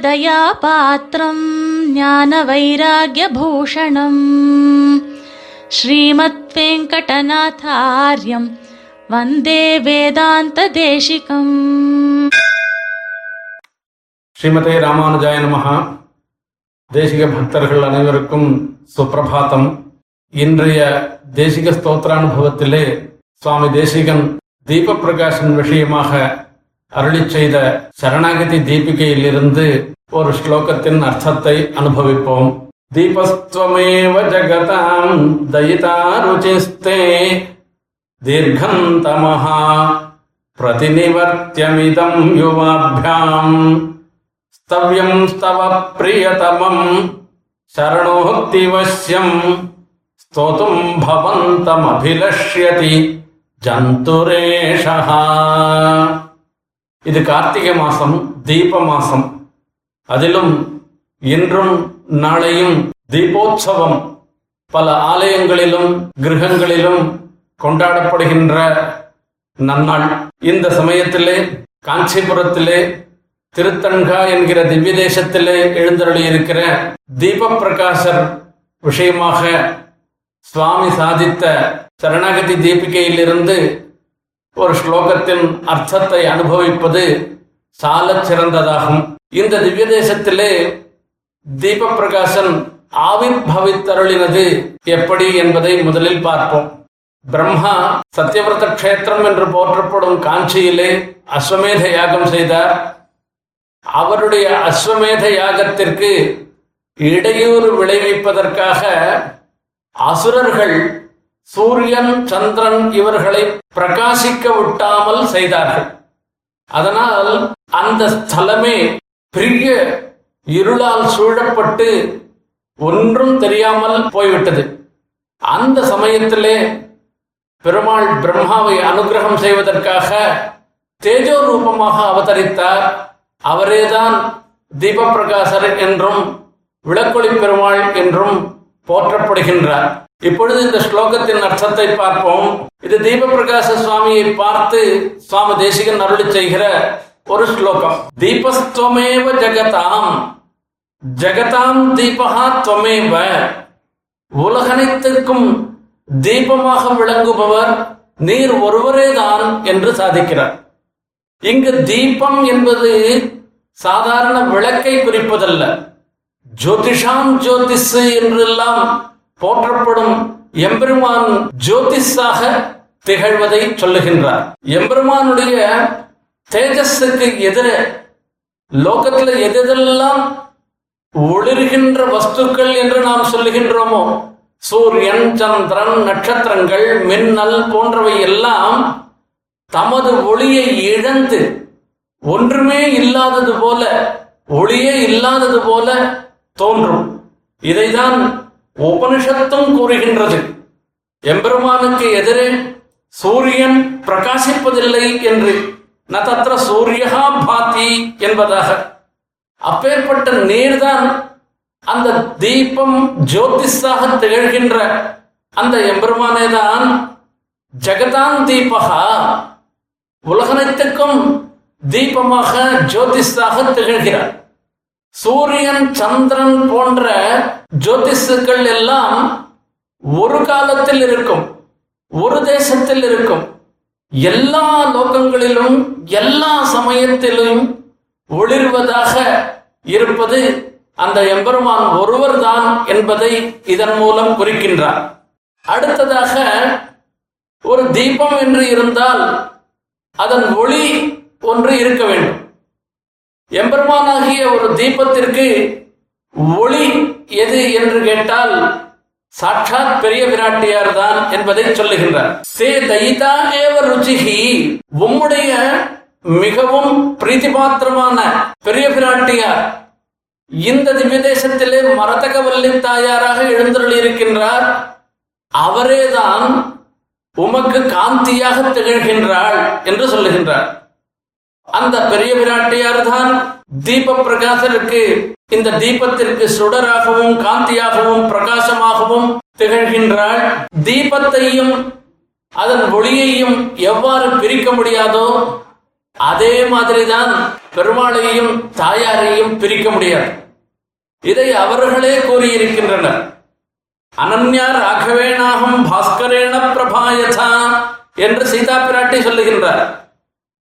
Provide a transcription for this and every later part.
ராமானுஜதயாபாத்திரம் ஞான வைராகியபூஷணம் ஸ்ரீமத் வெங்கடநாதாரியம் வந்தே வேதாந்த தேசிகம் ஸ்ரீமதே ராமானுஜாய நமஹா தேசிக பக்தர்கள் அனைவருக்கும் சுப்பிரபாதம் இன்றைய தேசிக ஸ்தோத்திரானுபவத்திலே சுவாமி தேசிகன் தீப பிரகாஷன் விஷயமாக அருளி செய்த சரணாகதி தீபிகையிலிருந்து ஒரு ஸ்லோகத்தின் அர்த்தத்தை அனுபவிப்போம் தீபஸ்துவமேவ ஜகதாம் தயிதா ருச்சிஸ்தே தீர்கந்தமஹா प्रतिनिवर्त्यमिदम् युवाभ्याम् स्तव्यम् स्तव प्रियतमम् शरणोक्तिवश्यम् स्तोतुम् भवन्तमभिलष्यति ஜந்துரேஷா இது கார்த்திகை மாசம் தீப மாசம். அதிலும் இன்றும் நாளையும் தீபோத்சவம். பல ஆலயங்களிலும் கிரகங்களிலும் கொண்டாடப்படுகின்ற நன்னாள். இந்த சமயத்திலே காஞ்சிபுரத்திலே திருத்தன்கா என்கிற திவ்ய தேசத்திலே எழுந்தருளி இருக்கிற தீப பிரகாசர் விஷயமாக சுவாமி சாதித்த சரணாகதி தீபிகையிலிருந்து ஒரு ஸ்லோகத்தின் அர்த்தத்தை அனுபவிப்பது சாலச் சிறந்ததாகும். இந்த திவ்ய தேசத்திலே தீப பிரகாசன் ஆவிர்பவித்தருளினது எப்படி என்பதை முதலில் பார்ப்போம். பிரம்மா சத்தியவிரத கஷேத்திரம் என்று போற்றப்படும் காஞ்சியிலே அஸ்வமேத யாகம் செய்தார். அவருடைய அஸ்வமேத யாகத்திற்கு இடையூறு விளைவிப்பதற்காக அசுரர்கள் சூரியன் சந்திரன் இவர்களை பிரகாசிக்க விட்டாமல் செய்தார்கள். அதனால் அந்த ஸ்தலமே பெரிய இருளால் சூழப்பட்டு ஒன்றும் தெரியாமல் போய்விட்டது. அந்த சமயத்திலே பெருமாள் பிரம்மாவை அனுகிரகம் செய்வதற்காக தேஜோ ரூபமாக அவதரித்தார். அவரேதான் தீப பிரகாசர் என்றும் விளக்கொளி பெருமாள் என்றும் போற்றப்படுகின்றார். இப்பொழுது இந்த ஸ்லோகத்தின் அர்த்தத்தை பார்ப்போம். இது தீபபிரகாச சுவாமியை பார்த்து சுவாமி தேசிகன் அருளி செய்கிற ஒரு ஸ்லோகம். தீபஸ்துவமேவ ஜகதாம். ஜகதாம் தீபகா துவமேவ. உலகனைத்திற்கும் தீபமாக விளங்குபவர் நீர் ஒருவரேதான் என்று சாதிக்கிறார். இங்கு தீபம் என்பது சாதாரண விளக்கை குறிப்பதல்ல. ஜோதிஷாம் ஜோதிஷ் என்றெல்லாம் போற்றப்படும் எம்பெருமான் ஜோதிஷாக திகழ்வதை சொல்லுகின்றார். எம்பெருமானுடைய தேஜஸுக்கு எதிர லோகத்துல எதெல்லாம் ஒளிர்கின்ற வஸ்துக்கள் என்று நாம் சொல்லுகின்றோமோ சூரியன் சந்திரன் நட்சத்திரங்கள் மின்னல் போன்றவை எல்லாம் தமது ஒளியை இழந்து ஒன்றுமே இல்லாதது போல ஒளியே இல்லாதது போல தோன்றும். இதைதான் உபனிஷத்தும் கூறுகின்றது. எம்பெருமானுக்கு எதிரே சூரியன் பிரகாசிப்பதில்லை என்று ந தத்திர சூரியகா பாத்தி என்பதாக. அப்பேற்பட்ட நீர்தான் அந்த தீபம் ஜோதிஷாக திகழ்கின்ற அந்த எம்பெருமானே தான் ஜெகதான் தீபகா உலகனைத்துக்கும் தீபமாக ஜோதிஷாக திகழ்கிறார். சூரியன் சந்திரன் போன்ற ஜோதிஷர்கள் எல்லாம் ஒரு காலத்தில் இருக்கும் ஒரு தேசத்தில் இருக்கும். எல்லா லோகங்களிலும் எல்லா சமயத்திலும் ஒளிர்வதாக இருப்பது அந்த எம்பெருமான் ஒருவர்தான் என்பதை இதன் மூலம் குறிக்கின்றார். அடுத்ததாக ஒரு தீபம் என்று இருந்தால் அதன் ஒளி ஒன்று இருக்க வேண்டும். எம்பெருமானாகிய ஒரு தீபத்திற்கு ஒளி எது என்று கேட்டால் சாட்சாத் பெரிய விராட்டியார் தான் என்பதை சொல்லுகின்றார். சே தயிதா ஏவ ருச்சிகி உம்முடைய மிகவும் பிரீதிபாத்திரமான பெரிய பிராட்டியார் இந்த திவ்ய தேசத்திலே மரதகவல்லி தாயாராக எழுந்தருளி இருக்கின்றார் அவரேதான் உமக்கு காந்தியாக திகழ்கின்றாள் என்று சொல்லுகின்றார். அந்த பெரிய பிராட்டியார் தான் தீப பிரகாசருக்கு இந்த தீபத்திற்கு சுடராகவும் காந்தியாகவும் பிரகாசமாகவும் திகழ்கின்றாள். தீபத்தையும் அதன் ஒளியையும் எவ்வாறு பிரிக்க முடியாதோ அதே மாதிரிதான் பெருமாளையும் தாயாரையும் பிரிக்க முடியாது. இதை அவர்களே கூறியிருக்கின்றனர். அனன்யா ராகவேணாகம் பாஸ்கரேண பிரபாயதா என்று சீதா பிராட்டி சொல்லுகின்றார்.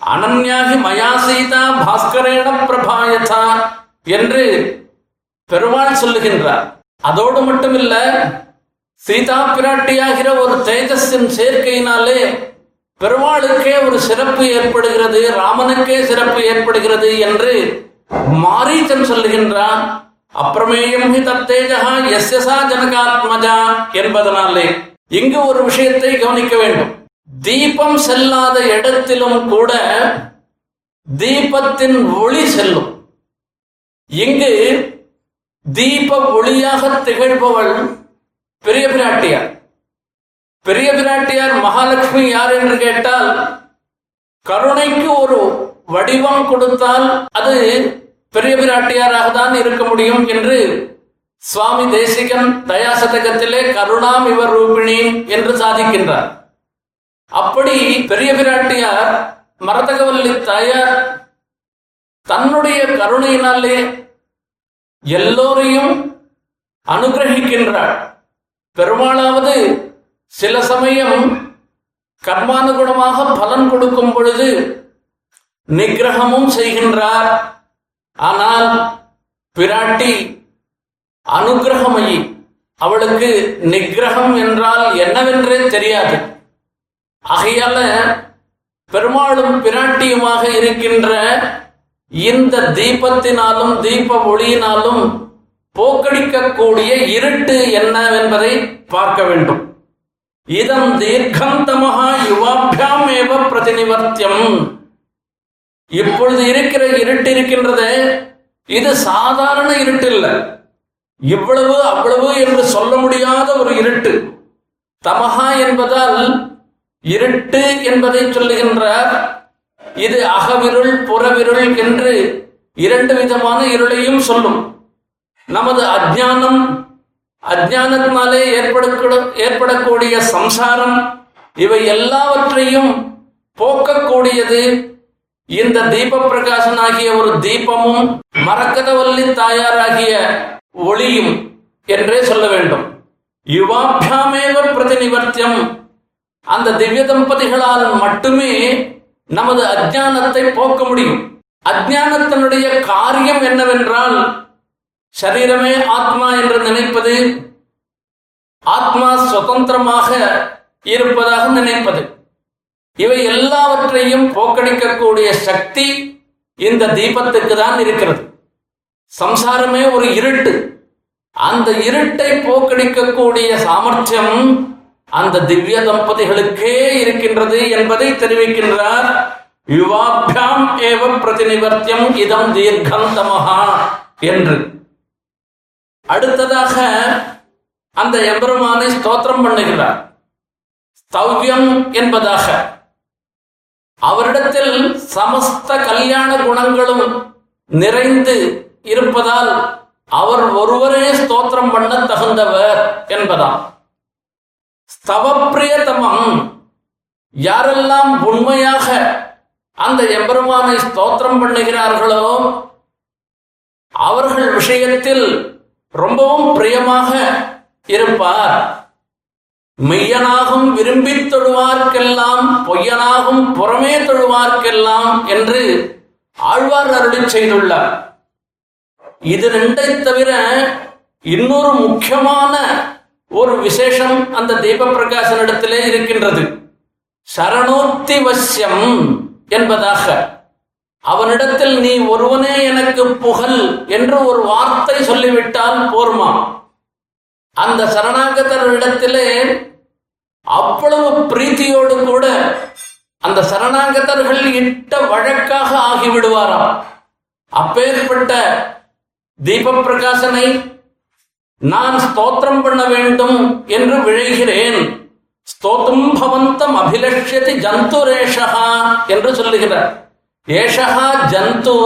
அனன்யாகி மயா சீதா பாஸ்கரேண பிரபாயதா என்று பெருமாள் சொல்லுகின்றார். அதோடு மட்டுமில்ல சீதா பிராட்டியாகிற ஒரு தேஜஸின் சேர்க்கையினாலே பெருமாளுக்கே ஒரு சிறப்பு ஏற்படுகிறது ராமனுக்கே சிறப்பு ஏற்படுகிறது என்று மாரீச்சன் சொல்லுகின்றான். அப்பிரமேயம் ஹி தத்தேஜா எஸ்யசா ஜனகாத்மஜா என்பதனாலே இங்கு ஒரு விஷயத்தை கவனிக்க வேண்டும். தீபம் செல்லாத இடத்திலும் கூட தீபத்தின் ஒளி செல்லும். இங்கு தீப ஒளியாக திகழ்பவள் பெரிய பிராட்டியார். பெரிய பிராட்டியார் மகாலட்சுமி யார் என்று கேட்டால் கருணைக்கு ஒரு வடிவம் கொடுத்தால் அது பெரிய பிராட்டியாராக தான் இருக்க முடியும் என்று சுவாமி தேசிகன் தயாசதகத்திலே கருணாம் இவர் ரூபிணி என்று சாதிக்கின்றார். அப்படி பெரிய பிராட்டியார் மரதகவல்லி தாயார் தன்னுடைய கருணையினாலே எல்லோரையும் அனுகிரகிக்கின்றார். பெருமாளாவது சில சமயம் கர்மானுகுணமாக பலன் கொடுக்கும் பொழுது நிகிரகமும் செய்கின்றார். ஆனால் பிராட்டி அனுகிரகமயி அவளுக்கு நிகிரகம் என்றால் என்னவென்றே தெரியாது. ஆகையால பெருமாளும் பிராட்டியுமாக இருக்கின்ற இந்த தீபத்தினாலும் தீப ஒளியினாலும் போக்கடிக்கக்கூடிய இருட்டு என்னவென்பதை பார்க்க வேண்டும். இதம் தீர்க்கந்தமகா யுவாபியாம் ஏவ பிரதிநிவர்த்தியம். இப்பொழுது இருக்கிற இருட்டு இருக்கின்றதே இது சாதாரண இருட்டு இல்லை இவ்வளவு அவ்வளவு என்று சொல்ல முடியாத ஒரு இருட்டு. தமகா என்பதால் இருட்டு என்பதை சொல்லுகின்றார். இது அகவிருள் புறவிருள் என்று இரண்டு விதமான இருளையும் சொல்லும். நமது அஜ்ஞானம் அஜ்ஞானத்தினாலே ஏற்பட ஏற்படக்கூடிய சம்சாரம் இவை எல்லாவற்றையும் போக்கக்கூடியது. இந்த தீப பிரகாசனாகிய ஒரு தீபமும் மரக்கதவல்லி தாயாராகிய ஒளியும் என்றே சொல்ல வேண்டும். யுவாபியாமேவ பிரதிநிவர்த்தியம். அந்த திவ்ய தம்பதிகளால் மட்டுமே நமது அஜ்ஞானத்தை போக்க முடியும். அஜ்ஞானத்தினுடைய காரியம் என்னவென்றால் சரீரமே ஆத்மா என்று நினைப்பது ஆத்மா சுதந்திரமாக இருப்பதாக நினைப்பது. இவை எல்லாவற்றையும் போக்கடிக்கக்கூடிய சக்தி இந்த தீபத்துக்கு தான் இருக்கிறது. சம்சாரமே ஒரு இருட்டு. அந்த இருட்டை போக்கடிக்கக்கூடிய சாமர்த்தியம் அந்த திவ்ய தம்பதிகளுக்கே இருக்கின்றது என்பதை தெரிவிக்கின்றார். யுவாபியாம் ஏவ பிரதிநிவர்த்தியம் இதம் தீர்க்கந்தமஹா என்று. அடுத்ததாக அந்த எம்பெருமானை ஸ்தோத்திரம் பண்ணுகிறார் ஸ்தவ்யம் என்பதாக. அவரிடத்தில் சமஸ்த கல்யாண குணங்களும் நிறைந்து இருப்பதால் அவர் ஒருவரே ஸ்தோத்திரம் பண்ண தகுந்தவர் என்பதாம். ஸ்தவப்பிரியதமம் யாரெல்லாம் உண்மையாக அந்த எம்பெருமானை ஸ்தோத்திரம் பண்ணுகிறார்களோ அவர்கள் விஷயத்தில் ரொம்பவும் பிரியமாக இருப்பார். மெய்யனாகும் விரும்பித் தொழுவார்க்கெல்லாம் பொய்யனாகும் புறமே தொழுவார்க்கெல்லாம் என்று ஆழ்வார் அருளி செய்துள்ளார். இது ரெண்டை தவிர இன்னொரு முக்கியமான ஒரு விசேஷம் அந்த தீப பிரகாசனிடத்திலே இருக்கின்றது. சரணோத்திவசியம் என்பதாக. அவனிடத்தில் நீ ஒருவனே எனக்கு புகழ் என்று ஒரு வார்த்தை சொல்லிவிட்டால் போர்மா? அந்த சரணாகதரிடத்திலே அவ்வளவு பிரீத்தியோடு கூட அந்த சரணாகதர்கள் இட்ட வழக்காக ஆகிவிடுவாராம். அப்பேற்பட்ட தீப பிரகாசனை நான் ஸ்தோத்திரம் பண்ண வேண்டும் என்று விழைகிறேன். ஸ்தோத்தும் பவந்தம் அபிலட்சியதி ஜந்துரேஷா என்று சொல்லுகிறார். ஏஷகா ஜந்து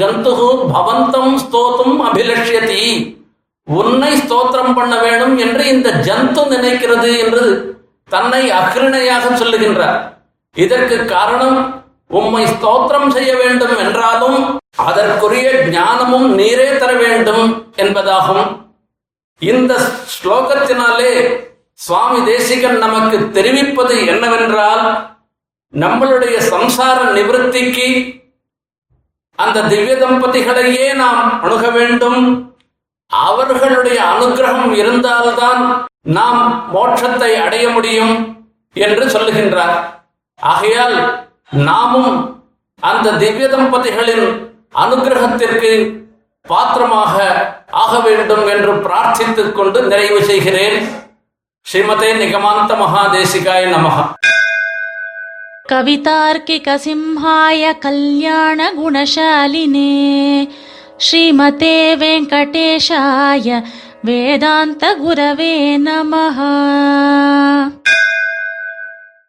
ஜந்து பவந்தம் ஸ்தோத்தும் அபிலட்சியதி உன்னை ஸ்தோத்திரம் பண்ண வேண்டும் என்று இந்த ஜந்து நினைக்கிறது என்று தன்னை அகிருணையாக சொல்லுகின்றார். இதற்கு காரணம் உம்மை ஸ்தோத்திரம் செய்ய வேண்டும் என்றாலும் அதற்குரிய ஞானமும் நீரே தர வேண்டும் என்பதாகும். இந்த ஸ்லோகத்தினாலே சுவாமி தேசிகன் நமக்கு தெரிவிப்பது என்னவென்றால் நம்மளுடைய சம்சார நிவர்த்திக்கு அந்த திவ்ய தம்பதிகளையே நாம் அணுக வேண்டும். அவர்களுடைய அனுகிரகம் இருந்தால்தான் நாம் மோட்சத்தை அடைய முடியும் என்று சொல்லுகின்றார். ஆகையால் நாமும் அந்த திவ்ய தம்பதிகளின் அனுகிரகத்திற்கு பாத்திரமாக ஆக வேண்டும் என்று பிரார்த்தித்துக் கொண்டு நிறைவு செய்கிறேன் ஸ்ரீமதே நிகமாந்த மகாதேசிகாய நமகா कवितार्किकसिंहाय कल्याणगुणशालिने श्रीमते वेङ्कटेशाय वेदान्तगुरवे नमः